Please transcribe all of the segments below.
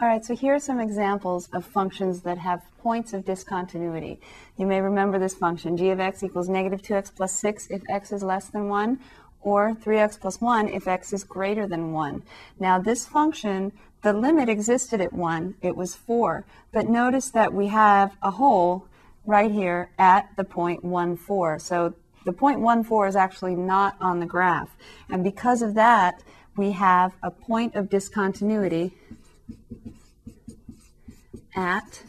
All right, so here are some examples of functions that have points of discontinuity. You may remember this function, g of x equals negative 2x plus 6 if x is less than 1, or 3x plus 1 if x is greater than 1. Now this function, the limit existed at 1, it was 4, but notice that we have a hole right here at the point 1, 4. So the point 1, 4 is actually not on the graph. And because of that, we have a point of discontinuity at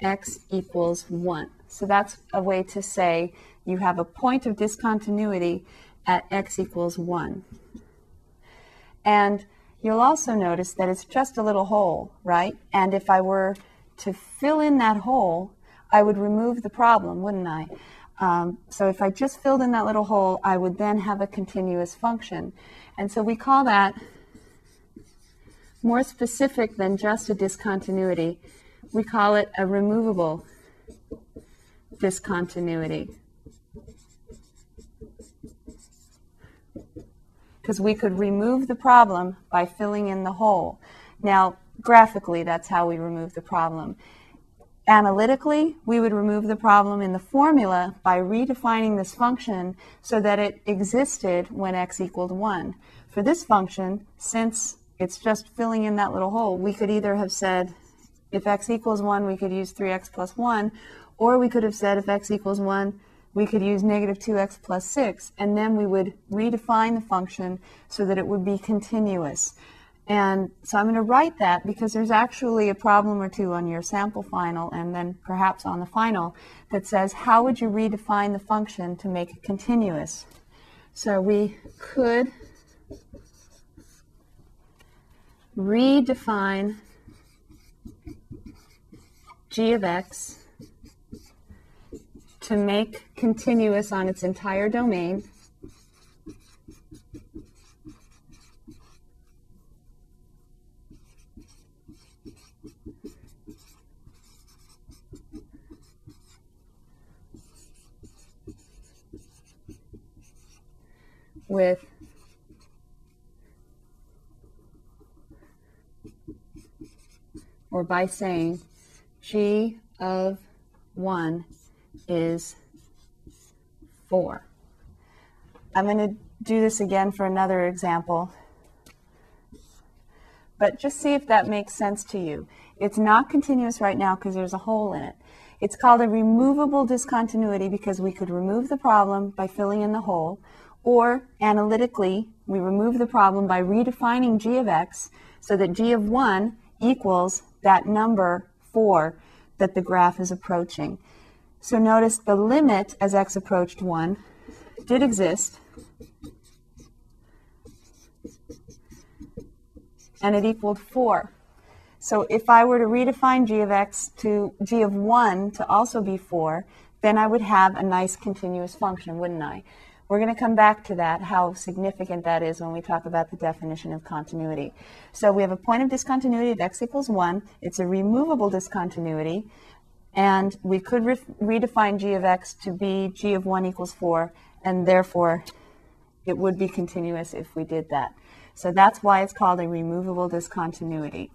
x equals 1. So that's a way to say you have a point of discontinuity at x equals 1. And you'll also notice that it's just a little hole, right? And if I were to fill in that hole, I would remove the problem, wouldn't I? Um, so if I just filled in that little hole, I would then have a continuous function. And so we call that more specific than just a discontinuity. We call it a removable discontinuity. Because we could remove the problem by filling in the hole. Now, graphically, that's how we remove the problem. Analytically, we would remove the problem in the formula by redefining this function so that it existed when x equaled 1. For this function, since it's just filling in that little hole, we could either have said if x equals 1, we could use 3x plus 1, or we could have said if x equals 1, we could use negative 2x plus 6, and then we would redefine the function so that it would be continuous. And so I'm going to write that because there's actually a problem or two on your sample final and then perhaps on the final that says how would you redefine the function to make it continuous? So we could redefine g of x to make continuous on its entire domain with or by saying g of 1 is 4. I'm going to do this again for another example, but just see if that makes sense to you. It's not continuous right now because there's a hole in it. It's called a removable discontinuity because we could remove the problem by filling in the hole, or analytically, we remove the problem by redefining g of x so that g of 1 equals that number 4 that the graph is approaching. So notice the limit as x approached 1 did exist, and it equaled 4. So if I were to redefine g of x to g of 1 to also be 4, then I would have a nice continuous function, wouldn't I? We're going to come back to that, how significant that is when we talk about the definition of continuity. So we have a point of discontinuity of x equals 1. It's a removable discontinuity. And we could re redefine g of x to be g of 1 equals 4, and therefore it would be continuous if we did that. So that's why it's called a removable discontinuity.